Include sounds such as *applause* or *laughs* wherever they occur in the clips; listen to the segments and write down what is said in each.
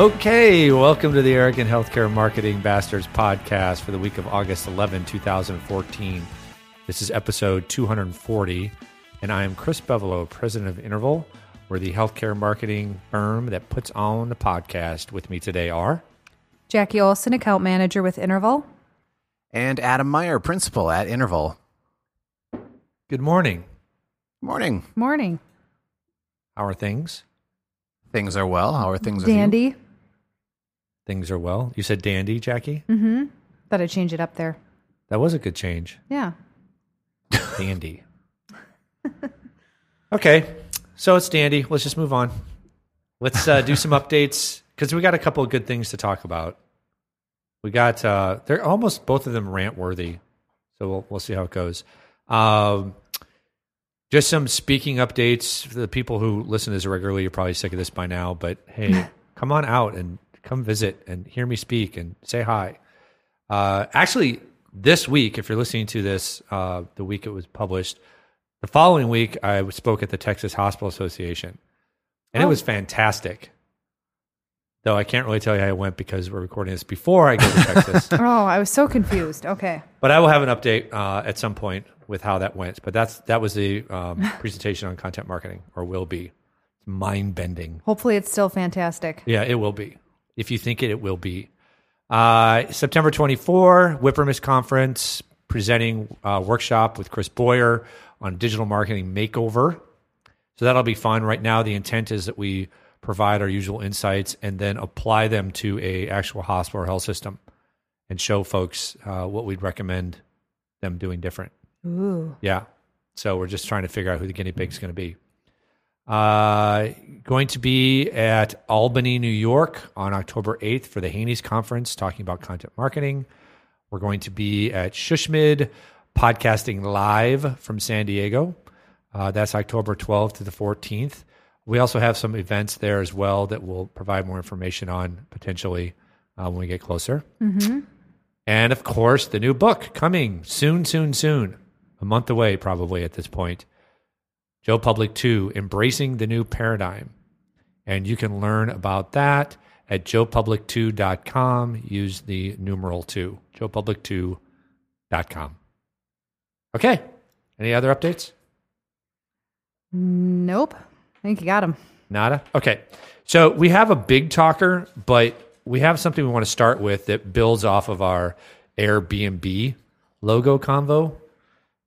Okay, welcome to the Arrogant Healthcare Marketing Bastards podcast for the week of August 11, 2014. This is episode 240, and I am Chris Bevolo, president of Interval. We're the healthcare marketing firm that puts on the podcast. With me today are Jackie Olson, account manager with Interval. And Adam Meyer, principal at Interval. Good morning. Morning. Morning. How are things? Things are well. How are things with you? Dandy. Things are well. You said dandy, Jackie? Mm-hmm. Thought I'd change it up there. That was a good change. Yeah. *laughs* Dandy. okay, so it's dandy. Let's just move on. Let's uh, do some *laughs* updates because we got a couple of good things to talk about. We got uh, they're almost both of them rant worthy, so we'll we'll see how it goes. Um, just some speaking updates for the people who listen to this regularly. You're probably sick of this by now, but hey, *laughs* come on out and come visit and hear me speak and say hi. Uh, actually, this week, if you're listening to this, uh, the week it was published, the following week I spoke at the Texas Hospital Association, and it Oh. was fantastic. Though I can't really tell you how it went because we're recording this before I go to Texas. *laughs* Oh, I was so confused. Okay. But I will have an update uh, at some point with how that went. But that's that was the um, *laughs* presentation on content marketing, or will be. Mind bending. Hopefully it's still fantastic. Yeah, it will be. If you think it, it will be. Uh, September 24, Whippermiss Conference, presenting uh, workshop with Chris Boyer on digital marketing makeover. So that'll be fun. Right now, the intent is that we provide our usual insights and then apply them to a actual hospital or health system and show folks uh, what we'd recommend them doing different. Ooh. Yeah. So we're just trying to figure out who the guinea pig's going to be. Uh, going to be at Albany, New York on October 8th for the HANYS Conference talking about content marketing. We're going to be at SHSMD podcasting live from San Diego. Uh, that's October 12th to the 14th. We also have some events there as well that we'll provide more information on potentially uh, when we get closer. And of course, the new book coming soon, soon, soon. A month away, probably at this point. Joe Public 2 Embracing the New Paradigm. And you can learn about that at joepublic2.com. Use the numeral 2, joepublic2.com. Okay. Any other updates? Nope. I think you got him. Nada? Okay. So we have a big talker, but we have something we want to start with that builds off of our Airbnb logo convo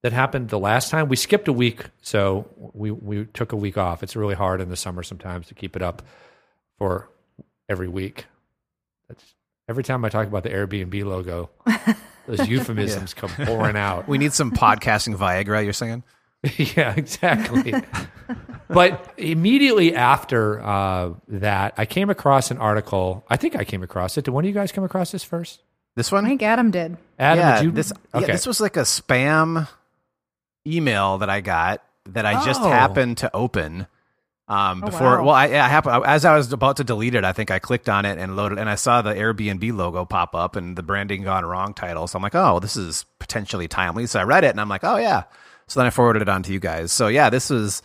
that happened the last time. We skipped a week, so we, we took a week off. It's really hard in the summer sometimes to keep it up for every week. That's every time I talk about the Airbnb logo, *laughs* those euphemisms come pouring out. We need some podcasting Viagra, you're saying? *laughs* yeah, exactly. but immediately after uh, that, I came across an article. I think I came across it. Did one of you guys come across this first? This one? I think Adam did. Adam, yeah, did you? this, okay. yeah, this was like a spam email that I got that I just Oh. happened to open. Um, Oh, before, wow. well, I, I happened as I was about to delete it. I think I clicked on it and loaded, and I saw the Airbnb logo pop up and the branding gone wrong title. So I'm like, oh, this is potentially timely. So I read it and I'm like, oh yeah. So then I forwarded it on to you guys. So yeah, this was,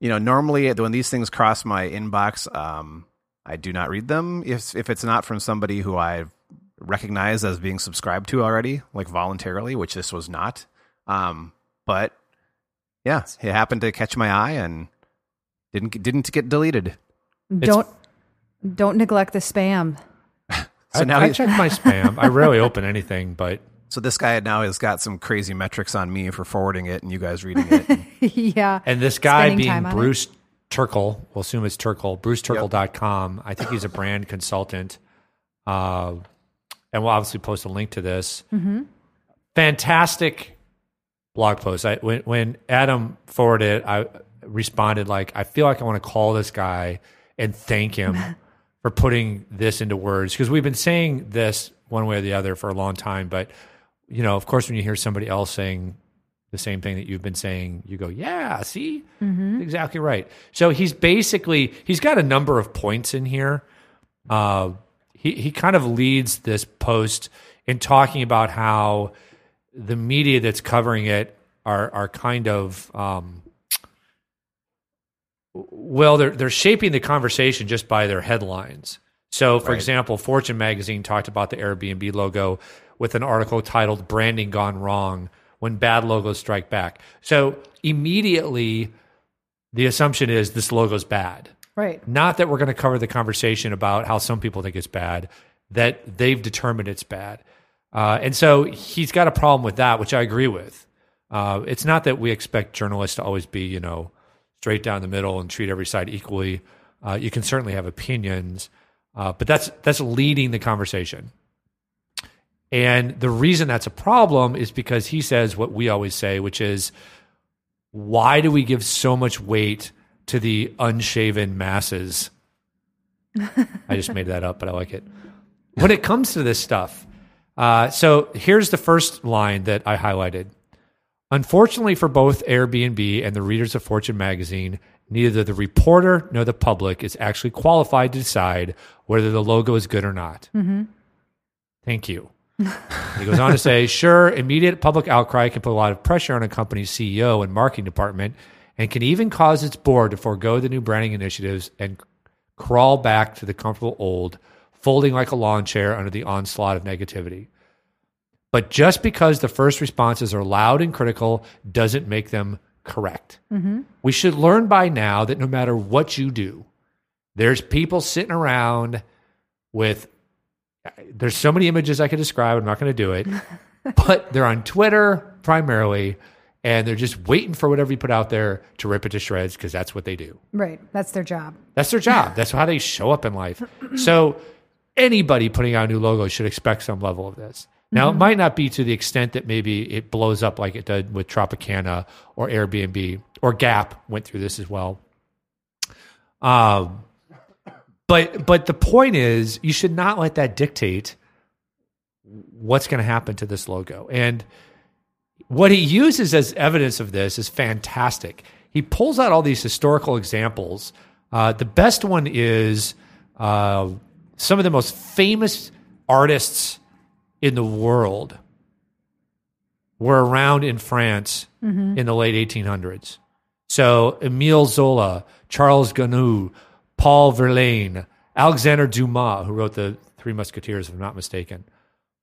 you know, normally when these things cross my inbox, um, I do not read them if if it's not from somebody who I recognize as being subscribed to already, like voluntarily, which this was not. Um, but yeah, it happened to catch my eye and didn't didn't get deleted. Don't don't neglect the spam. *laughs* So I, now I he- check my spam. I rarely open anything, but *laughs* So this guy now has got some crazy metrics on me for forwarding it and you guys reading it. *laughs* yeah. and this guy Spending being time it. Bruce Turkel, we'll assume it's Turkel, bruceturkel.com. I think he's a brand consultant. Uh, and we'll obviously post a link to this. Mm-hmm. Fantastic blog post. I, when, when Adam forwarded it, I responded like, I feel like I want to call this guy and thank him *laughs* for putting this into words because we've been saying this one way or the other for a long time. But, you know, of course, when you hear somebody else saying the same thing that you've been saying, you go, yeah, see, exactly right. So he's basically, he's got a number of points in here. Uh, he, he kind of leads this post in talking about how the media that's covering it are, are kind of, um, well, they're, they're shaping the conversation just by their headlines. So, for Right. example, Fortune magazine talked about the Airbnb logo with an article titled Branding Gone Wrong When Bad Logos Strike Back. So, immediately, the assumption is this logo's bad. Right. Not that we're going to cover the conversation about how some people think it's bad, that they've determined it's bad. Uh, and so he's got a problem with that, which I agree with. Uh, it's not that we expect journalists to always be, you know, straight down the middle and treat every side equally. Uh, you can certainly have opinions, uh, but that's that's leading the conversation. And the reason that's a problem is because he says what we always say, which is, why do we give so much weight to the unshaven masses? *laughs* I just made that up, but I like it. When it comes to this stuff, uh, so here's the first line that I highlighted. Unfortunately for both Airbnb and the readers of Fortune magazine, neither the reporter nor the public is actually qualified to decide whether the logo is good or not. Thank you. *laughs* he goes on to say, sure, immediate public outcry can put a lot of pressure on a company's CEO and marketing department and can even cause its board to forego the new branding initiatives and crawl back to the comfortable old, folding like a lawn chair under the onslaught of negativity. But just because the first responses are loud and critical doesn't make them correct. Mm-hmm. We should learn by now that no matter what you do, there's people sitting around with there's so many images I could describe. I'm not going to do it, *laughs* but they're on Twitter primarily, and they're just waiting for whatever you put out there to rip it to shreds because that's what they do. Right. That's their job. That's their job. *laughs* That's how they show up in life. So anybody putting out a new logo should expect some level of this. Now, it might not be to the extent that maybe it blows up like it did with Tropicana or Airbnb or Gap went through this as well. Um, but but the point is, you should not let that dictate what's going to happen to this logo. And what he uses as evidence of this is fantastic. He pulls out all these historical examples. Uh, the best one is uh, some of the most famous artists in the world were around in France mm-hmm. in the late 1800s. So Emile Zola, Charles Gounod, Paul Verlaine, Alexander Dumas, who wrote the Three Musketeers, if I'm not mistaken.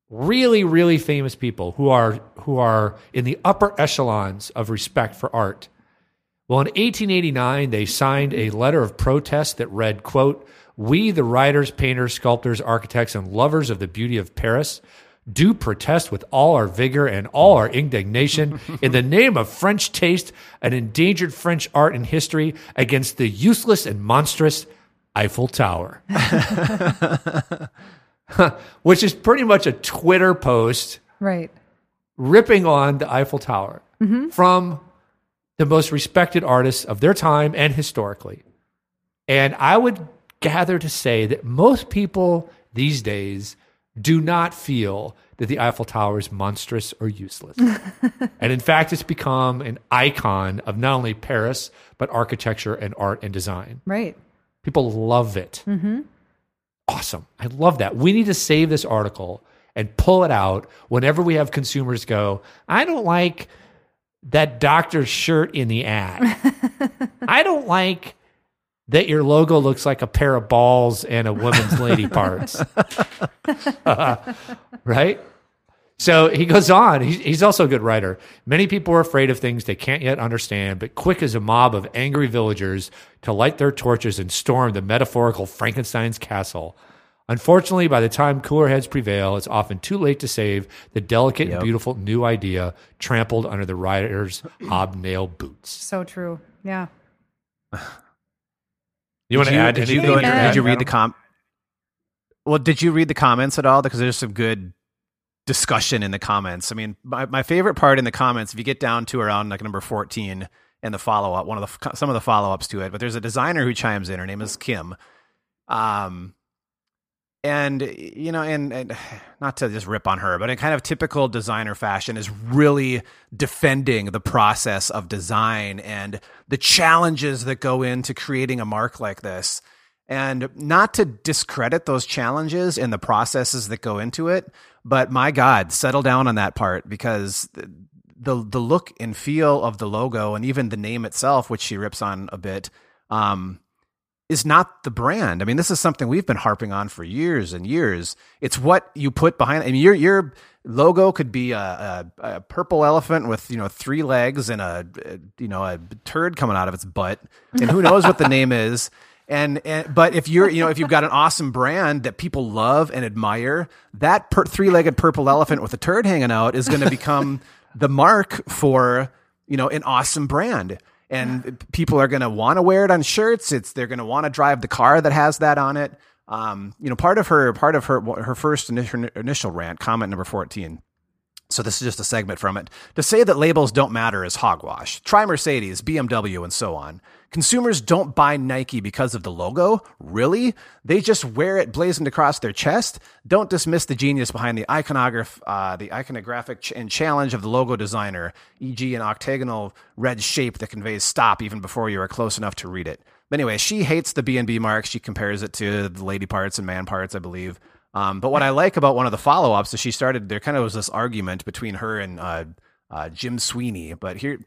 Really, really famous people who are who are in the upper echelons of respect for art. Well, in 1889, they signed a letter of protest that read, quote, We, the writers, painters, sculptors, architects, and lovers of the beauty of Paris, do protest with all our vigor and all our indignation *laughs* in the name of French taste and endangered French art and history against the useless and monstrous Eiffel Tower. *laughs* Which is pretty much a Twitter post Right. ripping on the Eiffel Tower mm-hmm. from the most respected artists of their time and historically. And I would gather to say that most people these days do not feel that the Eiffel Tower is monstrous or useless. *laughs* and in fact, it's become an icon of not only Paris, but architecture and art and design. Right. People love it. Mm-hmm. Awesome. I love that. We need to save this article and pull it out whenever we have consumers go, I don't like that doctor's shirt in the ad. *laughs* I don't like that your logo looks like a pair of balls and a woman's lady *laughs* parts. *laughs* right? So he goes on. He's, he's also a good writer. Many people are afraid of things they can't yet understand, but quick as a mob of angry villagers to light their torches and storm the metaphorical Frankenstein's castle. Unfortunately, by the time cooler heads prevail, it's often too late to save the delicate and beautiful new idea trampled under the writer's *clears throat* hobnail boots. So true. Yeah. *laughs* You want to add Did you anything go? Add, Did you read Adam? the com? Well, did you read the comments at all? Because there's some good discussion in the comments. I mean, my, my favorite part in the comments, if you get down to around like number 14 and the follow up, one of the some of the follow ups to it, but there's a designer who chimes in. Her name is Kim. Um, and you know, and, and not to just rip on her, but in kind of typical designer fashion, is really defending the process of design and the challenges that go into creating a mark like this. And not to discredit those challenges and the processes that go into it, but my God, settle down on that part because the the, look and feel of the logo and even the name itself, which she rips on a bit, um, is not the brand. I mean, this is something we've been harping on for years and years. It's what you put behind. I mean, your your logo could be a, a, a purple elephant with you know three legs and a, a you know a turd coming out of its butt, and who knows what the name is. And, and but if you're you know if you've got an awesome brand that people love and admire, that per- three-legged purple elephant with a turd hanging out is going to become the mark for you know an awesome brand and people are going to want to wear it on shirts. It's they're going to want to drive the car that has that on it. Um, you know, part of her part of her her first initial, initial rant, comment number fourteen. So this is just a segment from it. To say that labels don't matter is hogwash. Try Mercedes, BMW, and so on. Consumers don't buy Nike because of the logo. Really? They just wear it blazoned across their chest. Don't dismiss the genius behind the iconograph, uh, the iconographic ch- and challenge of the logo designer, e.g., an octagonal red shape that conveys stop even before you are close enough to read it. But anyway, she hates the B and B mark. She compares it to the lady parts and man parts, I believe. Um, but what I like about one of the follow ups is she started. There kind of was this argument between her and uh, uh, Jim Sweeney. But here,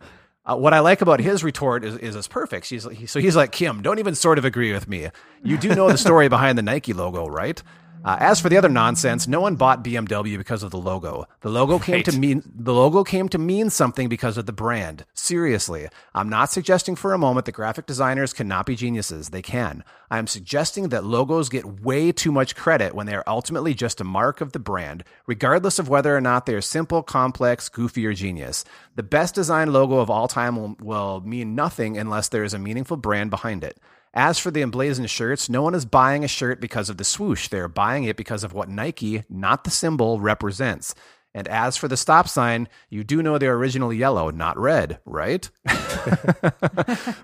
uh, what I like about his retort is is, is perfect. She's he, so he's like Kim. Don't even sort of agree with me. You do know the story behind the Nike logo, right? Uh, as for the other nonsense, no one bought BMW because of the logo. The logo came to mean the logo came to mean something because of the brand. Seriously, I'm not suggesting for a moment that graphic designers cannot be geniuses. They can. I am suggesting that logos get way too much credit when they are ultimately just a mark of the brand, regardless of whether or not they are simple, complex, goofy, or genius. The best design logo of all time will, will mean nothing unless there is a meaningful brand behind it. As for the emblazoned shirts, no one is buying a shirt because of the swoosh. They are buying it because of what Nike, not the symbol, represents. And as for the stop sign, you do know they're originally yellow, not red, right? *laughs*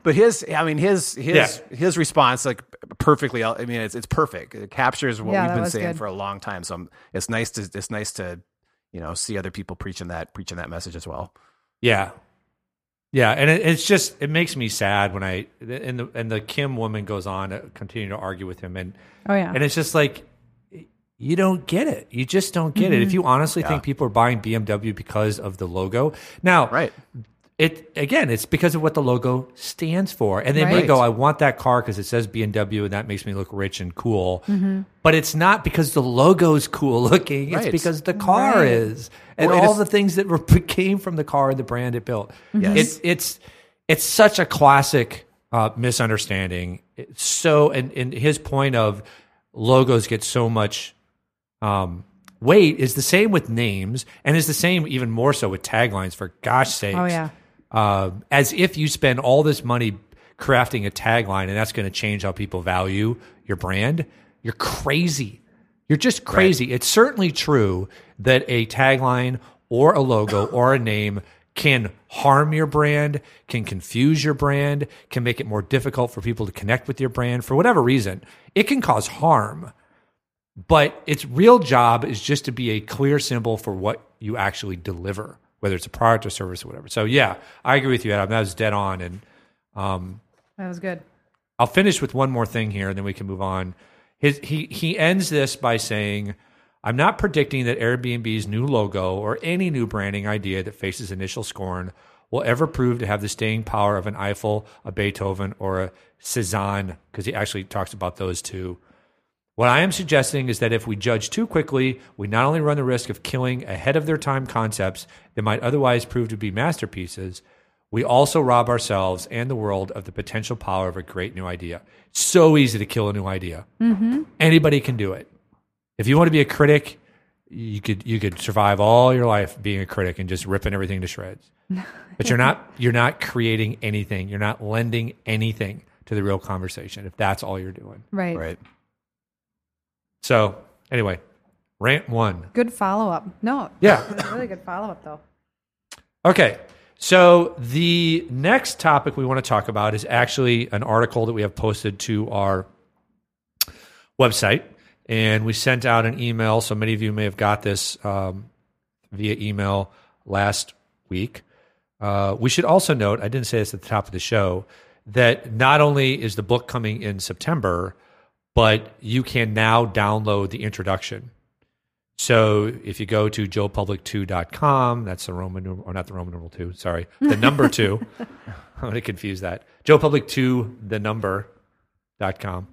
but his, I mean, his his his response, like perfectly. I mean, it's it's perfect. It captures what Yeah, we've been saying good. for a long time. So I'm- it's nice to it's nice to you know see other people preaching that preaching that message as well. Yeah, yeah, and it, it's just it makes me sad when I and the and the Kim woman goes on to continue to argue with him, and Oh yeah. and it's just like you don't get it. You just don't get Mm-hmm. it. If you honestly think people are buying BMW because of the logo, now Right. It again, it's because of what the logo stands for, and they may go, "I want that car because it says BMW, and that makes me look rich and cool." Mm-hmm. But it's not because the logo's cool looking; it's because the car Right. is, and all is- the things that were, *laughs* came from the car and the brand it built. Yes. It's it's it's such a classic uh, misunderstanding. It's so, and, and his point of logos get so much um, weight is the same with names, and is the same even more so with taglines. For gosh sakes, Oh, yeah. Uh, as if you spend all this money crafting a tagline and that's going to change how people value your brand. You're crazy. You're just crazy. It's certainly true that a tagline or a logo *laughs* or a name can harm your brand, can confuse your brand, can make it more difficult for people to connect with your brand for whatever reason. It can cause harm. But its real job is just to be a clear symbol for what you actually deliver, whether it's a product or service or whatever. So yeah, I agree with you, Adam. That was dead on. And um, that was good. I'll finish with one more thing here, and then we can move on. His, he he ends this by saying, "I'm not predicting that Airbnb's new logo or any new branding idea that faces initial scorn will ever prove to have the staying power of an Eiffel, a Beethoven, or a Cezanne, because he actually talks about those two." What I am suggesting is that if we judge too quickly, we not only run the risk of killing ahead of their time concepts that might otherwise prove to be masterpieces, we also rob ourselves and the world of the potential power of a great new idea. It's so easy to kill a new idea. Mm-hmm. Anybody can do it. If you want to be a critic, you could you could survive all your life being a critic and just ripping everything to shreds. *laughs* But you're not you're not creating anything. You're not lending anything to the real conversation if that's all you're doing. Right. Right. So anyway, rant one. Good follow up. No. Yeah. Really good follow up though. Okay. So the next topic we want to talk about is actually an article that we have posted to our website, and we sent out an email. So many of you may have got this um, via email last week. Uh, we should also note, I didn't say this at the top of the show, that not only is the book coming in September, but you can now download the introduction. So if you go to joepublic2.com, that's the Roman numeral, or not the Roman numeral two, sorry, the *laughs* number two. *laughs* I'm going to confuse that. Joe Public 2, the number, com.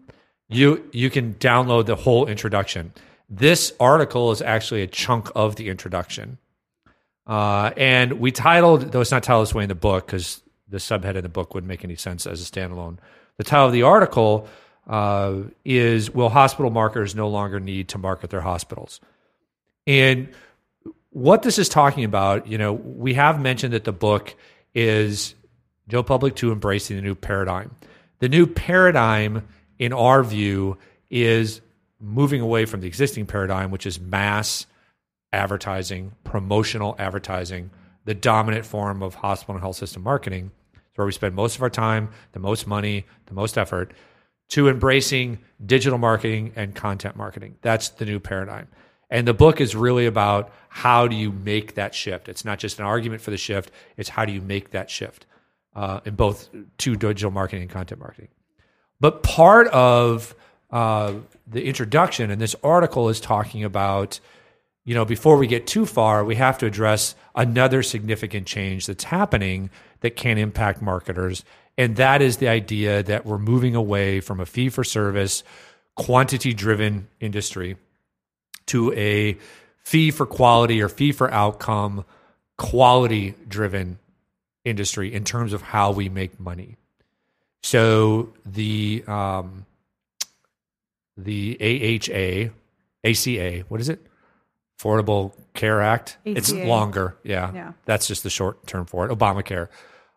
You you can download the whole introduction. This article is actually a chunk of the introduction. Uh, and we titled, though it's not titled this way in the book because the subhead in the book wouldn't make any sense as a standalone. The title of the article uh, is Will Hospital Marketers No Longer Need to Market Their Hospitals? And what this is talking about, you know, we have mentioned that the book is Joe Public to Embracing the New Paradigm. The new paradigm, in our view, is moving away from the existing paradigm, which is mass advertising, promotional advertising, the dominant form of hospital and health system marketing. It's where we spend most of our time, the most money, the most effort, to embracing digital marketing and content marketing. That's the new paradigm. And the book is really about how do you make that shift. It's not just an argument for the shift, it's how do you make that shift uh, in both to digital marketing and content marketing. But part of uh, the introduction and this article is talking about, you know, before we get too far, we have to address another significant change that's happening that can impact marketers. And that is the idea that we're moving away from a fee for service, quantity driven industry to a fee for quality or fee for outcome, quality driven industry in terms of how we make money. So the um, the AHA, ACA, what is it? Affordable Care Act. It's longer. Yeah. Yeah. That's just the short term for it. Obamacare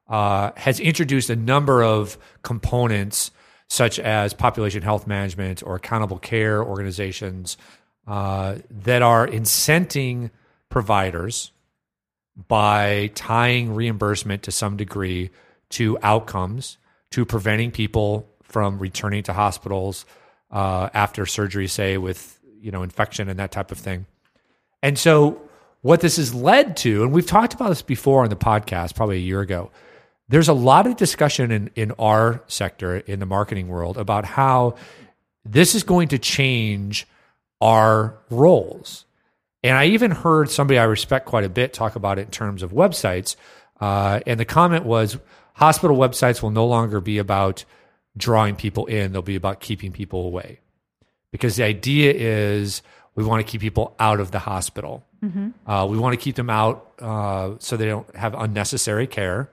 uh, has introduced a number of components such as population health management or accountable care organizations uh, that are incenting providers by tying reimbursement to some degree to outcomes, to preventing people from returning to hospitals uh, after surgery, say with you know infection and that type of thing. And so, what this has led to, and we've talked about this before on the podcast, probably a year ago. There's a lot of discussion in, in our sector, in the marketing world, about how this is going to change our roles. And I even heard somebody I respect quite a bit talk about it in terms of websites. Uh, and the comment was hospital websites will no longer be about drawing people in, they'll be about keeping people away. Because the idea is we want to keep people out of the hospital. Uh, we want to keep them out uh, so they don't have unnecessary care.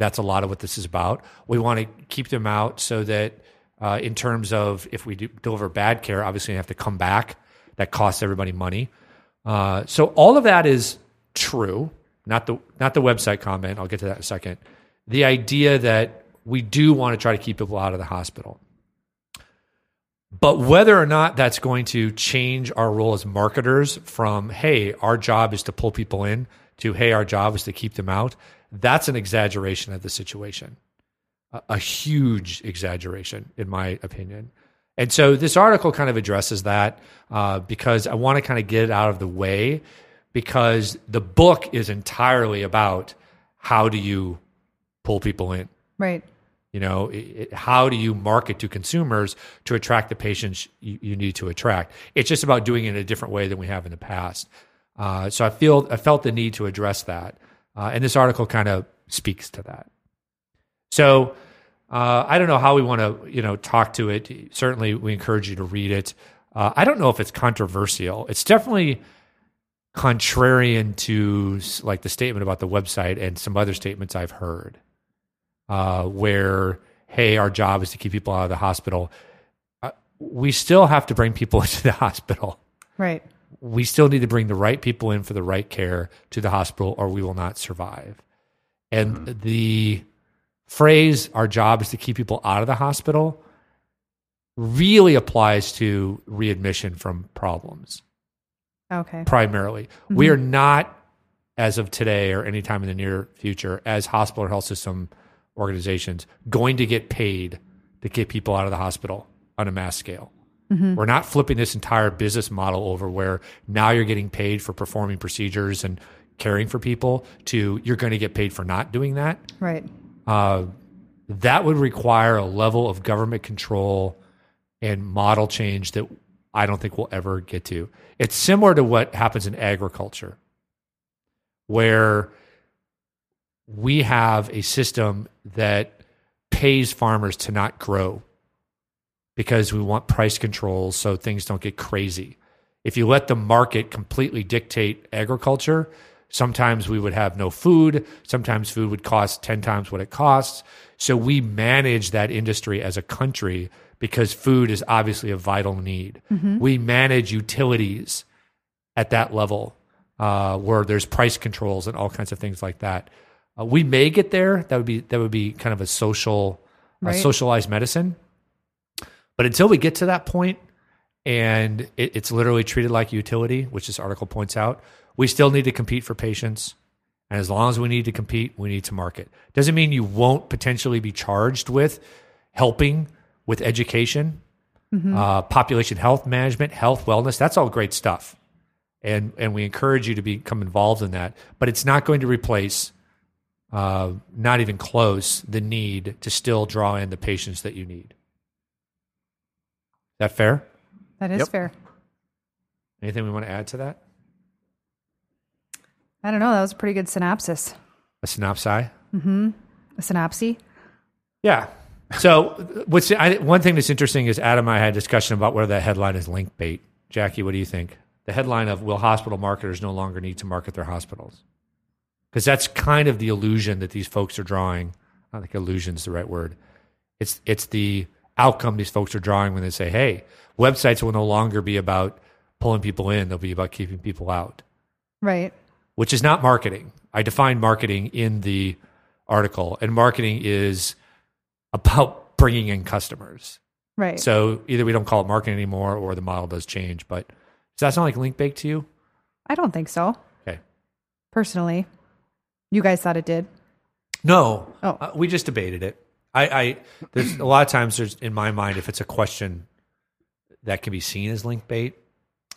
That's a lot of what this is about. We want to keep them out so that, uh, in terms of if we deliver bad care, obviously you have to come back. That costs everybody money. Uh, so all of that is true. Not the not the website comment. I'll get to that in a second. The idea that we do want to try to keep people out of the hospital. But whether or not that's going to change our role as marketers from, hey, our job is to pull people in to, hey, our job is to keep them out, that's an exaggeration of the situation. A, a huge exaggeration, in my opinion. And so this article kind of addresses that uh, because I want to kind of get it out of the way because the book is entirely about how do you pull people in. Right. You know, it, it- how do you market to consumers to attract the patients you, you need to attract? It's just about doing it in a different way than we have in the past. Uh, so I feel I felt the need to address that, uh, and this article kind of speaks to that. So uh, I don't know how we want to you know talk to it. Certainly, we encourage you to read it. Uh, I don't know if it's controversial. It's definitely contrarian to like the statement about the website and some other statements I've heard uh, where, hey, our job is to keep people out of the hospital. Uh, we still have to bring people *laughs* into the hospital. Right. We still need to bring the right people in for the right care to the hospital, or we will not survive. And mm-hmm. the phrase, our job is to keep people out of the hospital, really applies to readmission from problems Okay. primarily. Mm-hmm. We are not, as of today or anytime in the near future, as hospital or health system organizations, going to get paid to get people out of the hospital on a mass scale. We're not flipping this entire business model over where now you're getting paid for performing procedures and caring for people to you're going to get paid for not doing that Right. uh, that would require a level of government control and model change that I don't think we'll ever get to. It's similar to what happens in agriculture, where we have a system that pays farmers to not grow because we want price controls so things don't get crazy. If you let the market completely dictate agriculture, sometimes we would have no food. Sometimes food would cost 10 times what it costs. So we manage that industry as a country because food is obviously a vital need. We manage utilities at that level uh, where there's price controls and all kinds of things like that. Uh, we may get there. That would be that would be kind of a social, a Right. socialized medicine. But until we get to that point, and it, it's literally treated like utility, which this article points out, we still need to compete for patients. And as long as we need to compete, we need to market. Doesn't mean you won't potentially be charged with helping with education, uh, population health management, health wellness. That's all great stuff, and and we encourage you to become involved in that. But it's not going to replace, uh, not even close, the need to still draw in the patients that you need. That fair? That is Yep. fair. Anything we want to add to that? I don't know. That was a pretty good synopsis. A synopsis? Mm-hmm. A synopsis. Yeah. So what's I, one thing that's interesting is Adam and I had a discussion about whether that headline is link bait. Jackie, what do you think? The headline of "Will hospital marketers no longer need to market their hospitals?" Because that's kind of the illusion that these folks are drawing. I don't think illusion is the right word. It's it's the outcome these folks are drawing when they say, "Hey, websites will no longer be about pulling people in; they'll be about keeping people out." Right. which is not marketing. I define marketing in the article, and marketing is about bringing in customers. Right. So either we don't call it marketing anymore, or the model does change. But does that sound like link bait to you? I don't think so. Okay. Personally, you guys thought it did. No, Oh. uh, we just debated it. I, I there's a lot of times there's in my mind if it's a question that can be seen as link bait,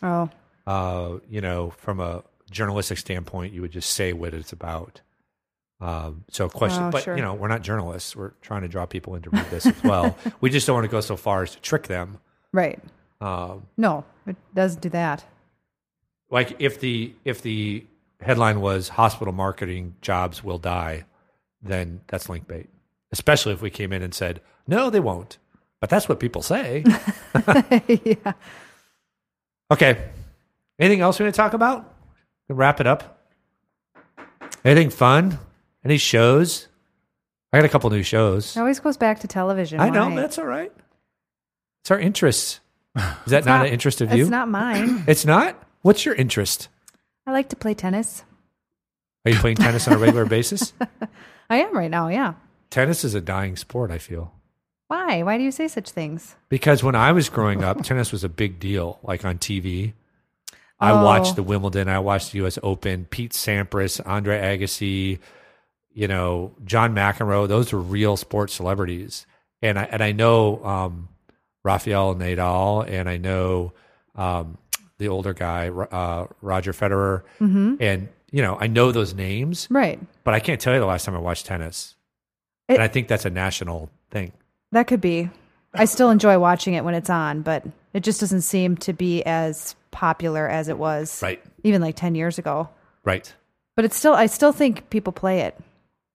Oh, uh, you know, from a journalistic standpoint, you would just say what it's about. Um, so, a question, Oh, but sure. you know, we're not journalists. We're trying to draw people in to read this as well. *laughs* we just don't want to go so far as to trick them. right. Um, No, it doesn't do that. like if the if the headline was "Hospital marketing jobs will die," then that's link bait. Especially if we came in and said, "No, they won't," but that's what people say. *laughs* yeah. Okay. Anything else we want to talk about? We'll wrap it up. Anything fun? Any shows? I got a couple new shows. It always goes back to television. I know Why? that's all right. It's our interests. Is that It's not, an interest of you? It's not mine. *clears throat* It's not. What's your interest? I like to play tennis. Are you playing tennis on a regular basis? *laughs* I am right now. Yeah. Tennis is a dying sport. I feel Why? Why do you say such things? because when I was growing up, *laughs* tennis was a big deal, like on TV. I Oh. watched the Wimbledon. I watched the U.S. Open. Pete Sampras, Andre Agassi, you know, John McEnroe. Those were real sports celebrities, and I and I know um, Rafael Nadal, and I know um, the older guy, uh, Roger Federer, Mm-hmm. and you know, I know those names, Right. but I can't tell you the last time I watched tennis. It- and I think that's a national thing. That could be. I still enjoy watching it when it's on, but it just doesn't seem to be as popular as it was Right. even like 10 years ago. Right. But it's still I still think people play it.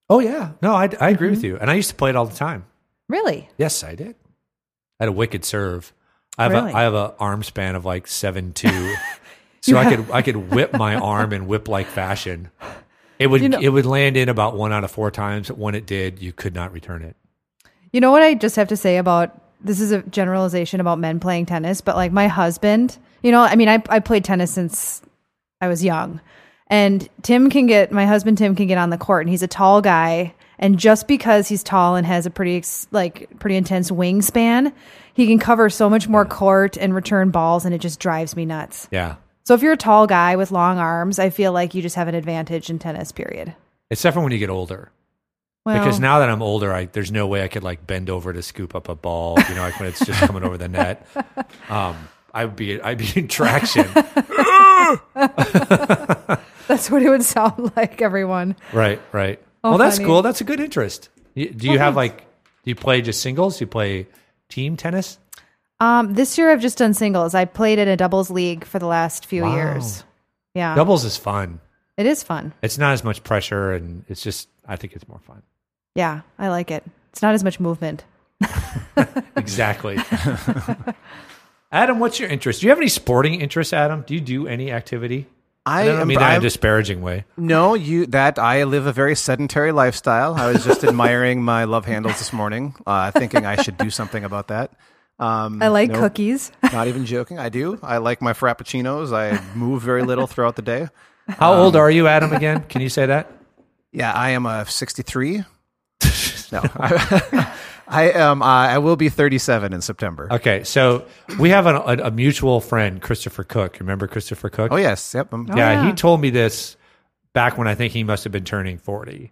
Oh yeah, no, I, I agree Mm-hmm. with you, and I used to play it all the time. Really? Yes, I did. I had a wicked serve. I have Really? a I have a arm span of like seven two, *laughs* so I could I could whip my arm in whip like fashion. It would You know- it would land in about one out of four times. When it did, you could not return it. You know what I just have to say about this is a generalization about men playing tennis, but like my husband, you know, I mean, I I played tennis since I was young, and Tim can get my husband Tim can get on the court, and he's a tall guy, and just because he's tall and has a pretty like pretty intense wingspan, he can cover so much more court and return balls, and it just drives me nuts. Yeah, So if you're a tall guy with long arms, I feel like you just have an advantage in tennis. Period. it's different when you get older. Well, because now that I'm older, I there's no way I could like bend over to scoop up a ball. You know, like when it's just coming over the net. *laughs* Um, I'd be I'd be in traction. *laughs* *laughs* that's what it would sound like. Everyone. Right, right. Oh, well, that's cool. That's a good interest. You, do you Well, have thanks. like? Do you play just singles? Do you play team tennis? Um, this year I've just done singles. I played in a doubles league for the last few Wow. years. Yeah, Doubles is fun. it is fun. It's not as much pressure, and it's just I think it's more fun. Yeah, I like it. It's not as much movement. *laughs* exactly. *laughs* Adam, what's your interest? Do you have any sporting interests, Adam? Do you do any activity? I, I don't am- mean that in a I'm- disparaging way. No, you that I live a very sedentary lifestyle. I was just admiring my love handles this morning, uh, thinking I should do something about that. Um, I like no, cookies. *laughs* Not even joking. I do. I like my frappuccinos. I move very little throughout the day. How old are you, Adam? Again, can you say that? Yeah, I am a 63. no, *laughs* I am. Uh, I will be 37 in September. Okay, so we have an, a, a mutual friend, Christopher Cook. Remember Christopher Cook? Oh yes, yep. I'm- yeah, he told me this back when I think he must have been turning 40.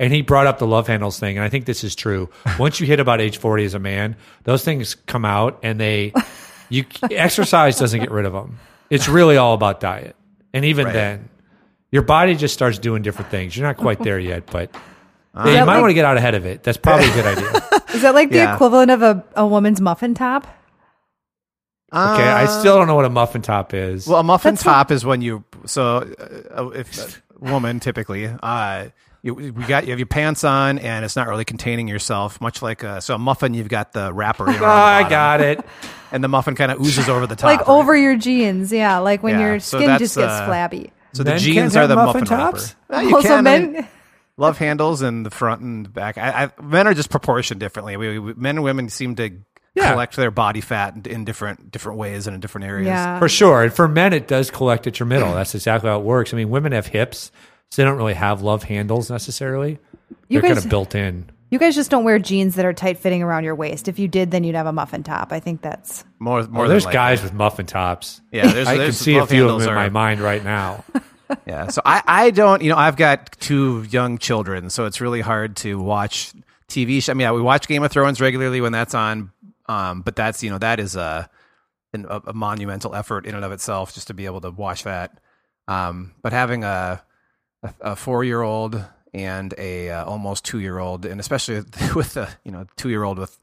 And he brought up the love handles thing. And I think this is true. *laughs* Once you hit about age 40 as a man, those things come out and they, *laughs* you, exercise doesn't get rid of them. It's really all about diet. And even Right. then, your body just starts doing different things. You're not quite there yet, but *laughs* yeah, you might like- want to get out ahead of it. That's probably a good idea. Is that like the Yeah. equivalent of a, a woman's muffin top? Okay, I still don't know what a muffin top is. Well, a muffin That's top is when you so uh, if a woman typically uh you we got you have your pants on and it's not really containing yourself much like uh so a muffin you've got the wrapper *laughs* oh, the I got it. *laughs* and the muffin kind of oozes over the top like right? over your jeans, yeah. Like when Yeah, your so skin that's, just gets uh, flabby. so the Men jeans are the muffin muffin, tops? wrapper. Yeah, you also, can, men. love handles in the front and back I, I men are just proportioned differently we, we, men and women seem to Yeah. collect their body fat in, in different different ways and in different areas Yeah. For sure. And for men, it does collect at your middle. That's exactly how it works. I mean, women have hips, so they don't really have love handles necessarily. You They're guys- kind of built in. You guys just don't wear jeans that are tight fitting around your waist. If you did, then you'd have a muffin top. I think that's more more Well, than there's likely. guys with muffin tops. yeah there's, *laughs* I can see a love few of handles them in are- my mind right now. *laughs* Yeah. So I, I don't, you know, I've got two young children, so it's really hard to watch TV. Sh- I mean, yeah, we watch Game of Thrones regularly when that's on, um, but that's you know that is a, an, a a monumental effort in and of itself just to be able to watch that. Um, but having a a, a four year old and a uh, almost two year old, and especially *laughs* with the you know two year old with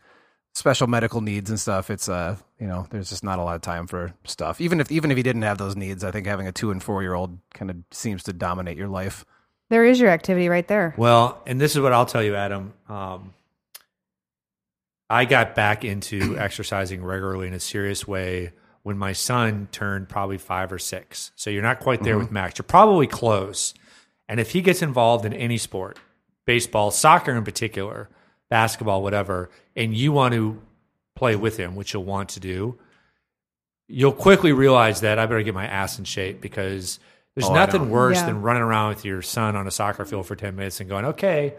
special medical needs and stuff, it's uh you know there's just not a lot of time for stuff. Even if even if he didn't have those needs, I think having a two and four year old kind of seems to dominate your life. there is your activity right there. Well, and this is what I'll tell you, Adam. Um, I got back into *clears throat* exercising regularly in a serious way when my son turned probably five or six. So you're not quite there with Max. You're probably close. And if he gets involved in any sport, baseball, soccer in particular, basketball, whatever, and you want to play with him, which you'll want to do, you'll quickly realize that I better get my ass in shape because there's Oh, nothing worse Yeah. than running around with your son on a soccer field for 10 minutes and going, okay,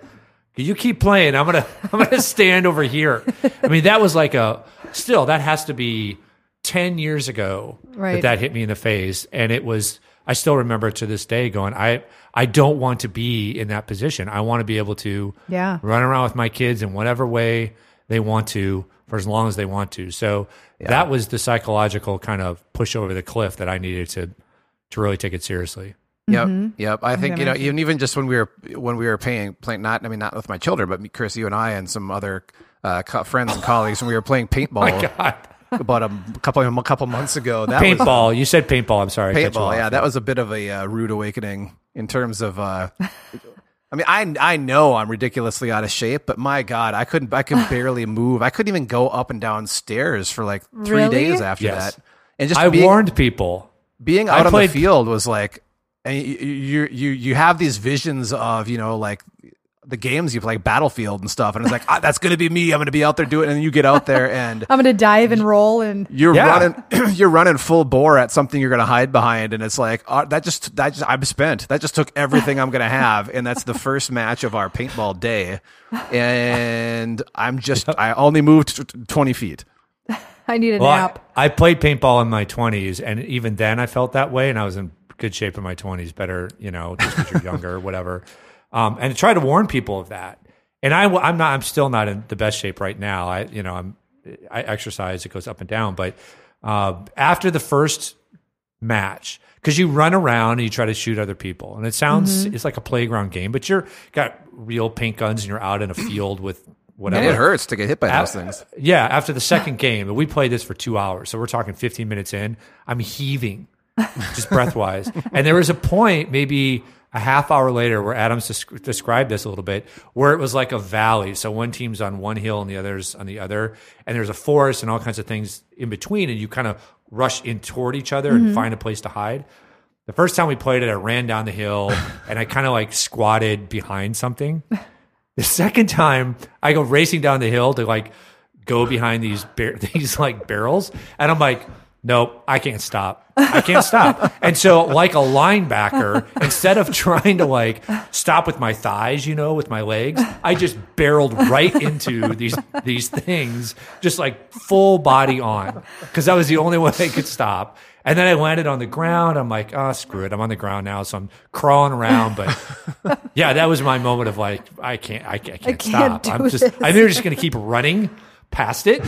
you keep playing. I'm going *laughs* to, I'm going to stand over here. I mean, that was like a, still, that has to be 10 years ago that that hit me in the face. And it was, I still remember to this day going, I, I don't want to be in that position. I want to be able to Yeah. run around with my kids in whatever way they want to for as long as they want to. So that was the psychological kind of push over the cliff that I needed to to really take it seriously. Yep, yep. I think you know, even even just when we were when we were playing playing not I mean not with my children, but Chris, you and I and some other uh, co- friends and colleagues when we were playing *laughs* paintball God. About a couple a couple months ago. That was Paintball. you said paintball. I'm sorry. I cut you paintball. Yeah, that was a bit of a uh, rude awakening in terms of. Uh, I mean, I I know I'm ridiculously out of shape, but my God, I couldn't. I could barely *sighs* move. I couldn't even go up and down stairs for like three Really? days after Yes. that. And just I being, warned people. being I out on played- the field was like, and you, you you you have these visions of you know like the games you play, Battlefield and stuff, and it's like ah, that's gonna be me. I'm gonna be out there doing, it. and you get out there and *laughs* I'm going to dive and roll and you're Yeah. running *clears throat* you're running full bore at something you're going to hide behind and it's like uh, that just that just I'm spent that just took everything I'm going to have and that's the first match of our paintball day and I'm just *laughs* I only moved t- t- 20 feet *laughs* I need a Well, nap. I played paintball in my 20s, and even then I felt that way, and I was in good shape in my 20s. Better, you know, just because you're younger whatever. Um, and try to warn people of that. And I, I'm not. I'm still not in the best shape right now. I, you know, I'm. I exercise. It goes up and down. But uh, after the first match, because you run around and you try to shoot other people, and it sounds it's like a playground game, but you're got real paint guns and you're out in a *clears throat* field with whatever. and it hurts to get hit by those Af- things Yeah, after the *laughs* second game, we played this for two hours, so we're talking 15 minutes in. I'm heaving, just breath wise. *laughs* and there was a point, maybe a half hour later, where Adams desc- described this a little bit, where it was like a valley. So one team's on one hill and the other's on the other, and there's a forest and all kinds of things in between, and you kind of rush in toward each other and mm-hmm. find a place to hide. The first time we played it, I ran down the hill *laughs* and I kind of like squatted behind something. The second time, I go racing down the hill to like go behind these bar- *laughs* these like barrels, and I'm like, nope, I can't stop. I can't stop. *laughs* And so, like a linebacker, instead of trying to like stop with my thighs, you know, with my legs, I just barreled right into these these things, just like full body on, because that was the only way I could stop. And then I landed on the ground. I'm like, oh, screw it. I'm on the ground now. So I'm crawling around. But yeah, that was my moment of like, I can't, I can't, I can't, stop. I'm just, this. I'm just going to keep running past it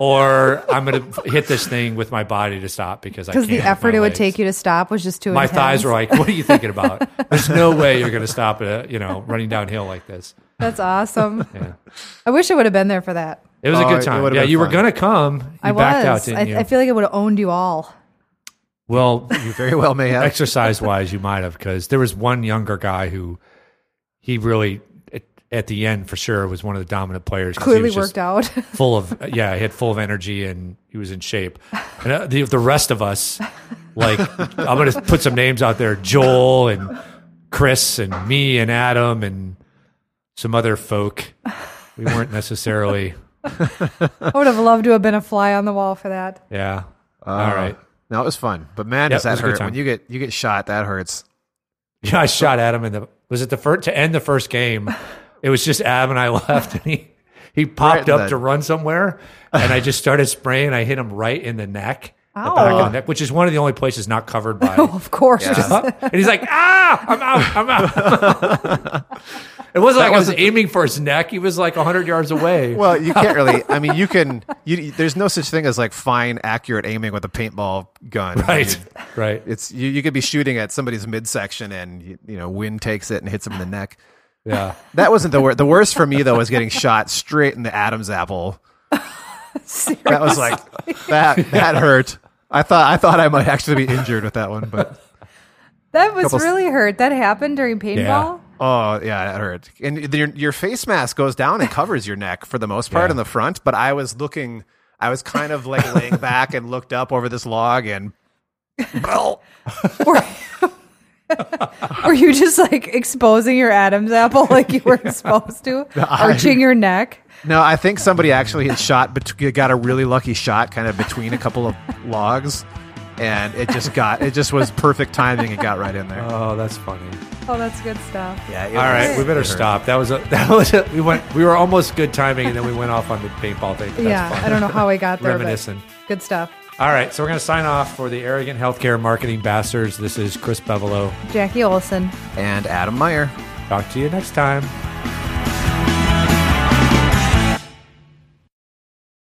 or I'm going to hit this thing with my body to stop because I Because can't. the effort it would take you to stop was just too My intense. thighs were like, what are you thinking about? There's no way you're going to stop it, you know, running downhill like this. That's awesome. Yeah. I wish I would have been there for that. It was Oh, a good time. Yeah, been you were going to come. You I backed out, didn't I, you? I feel like I would have owned you all. well, *laughs* You very well may have. exercise wise, you might have because there was one younger guy who he really at, at the end for sure was one of the dominant players. Clearly was worked out. *laughs* Full of yeah, he had full of energy and he was in shape. And uh, the the rest of us, like I'm gonna put some names out there: Joel and Chris and me and Adam and some other folk. We weren't necessarily I would have loved to have been a fly on the wall for that. yeah. Uh, All right. No, it was fun. But man, Yep, does that was hurt when you get you get shot? That hurts. *laughs* Yeah, I shot Adam in the was it the first to end the first game. It was just Adam and I *laughs* left, and he he popped in up the- to run somewhere, and I just started spraying. I hit him right in the neck, the back of the neck, which is one of the only places not covered by. Oh, *laughs* of course. and he's like, "Ah, I'm out, I'm out." It wasn't like I was aiming for his neck. He was like hundred yards away. Well, you can't really. I mean, you can. *laughs* You, there's no such thing as like fine, accurate aiming with a paintball gun. I right, mean, right. it's you, you could be shooting at somebody's midsection and you, you know wind takes it and hits them in the neck. Yeah, That wasn't the worst. The worst for me though was getting shot straight in the Adam's apple. That was like that. That hurt. I thought I thought I might actually be injured with that one, but That was Couple- really hurt. That happened during paintball. Oh yeah, that hurt. And your your face mask goes down and covers your neck for the most part Yeah. in the front. But I was looking. I was kind of like laying *laughs* back and looked up over this log and. *laughs* Well, Were, were you just like exposing your Adam's apple *laughs* like you weren't supposed to, arching your neck? No, I think somebody actually had shot, bet- got a really lucky shot kind of between a couple of logs, and it just got, it just was perfect timing It got right in there. Oh, that's funny. Oh, that's good stuff. Yeah. it All right, was- we better stop. That was a *laughs* that was a, we went we were almost good timing, and then we went off on the paintball thing. That's yeah, fun. I don't know how I got there, but reminiscing. good stuff. All right, so we're going to sign off for the arrogant healthcare marketing bastards. This is Chris Bevolo. Jackie Olson. And Adam Meyer. Talk to you next time.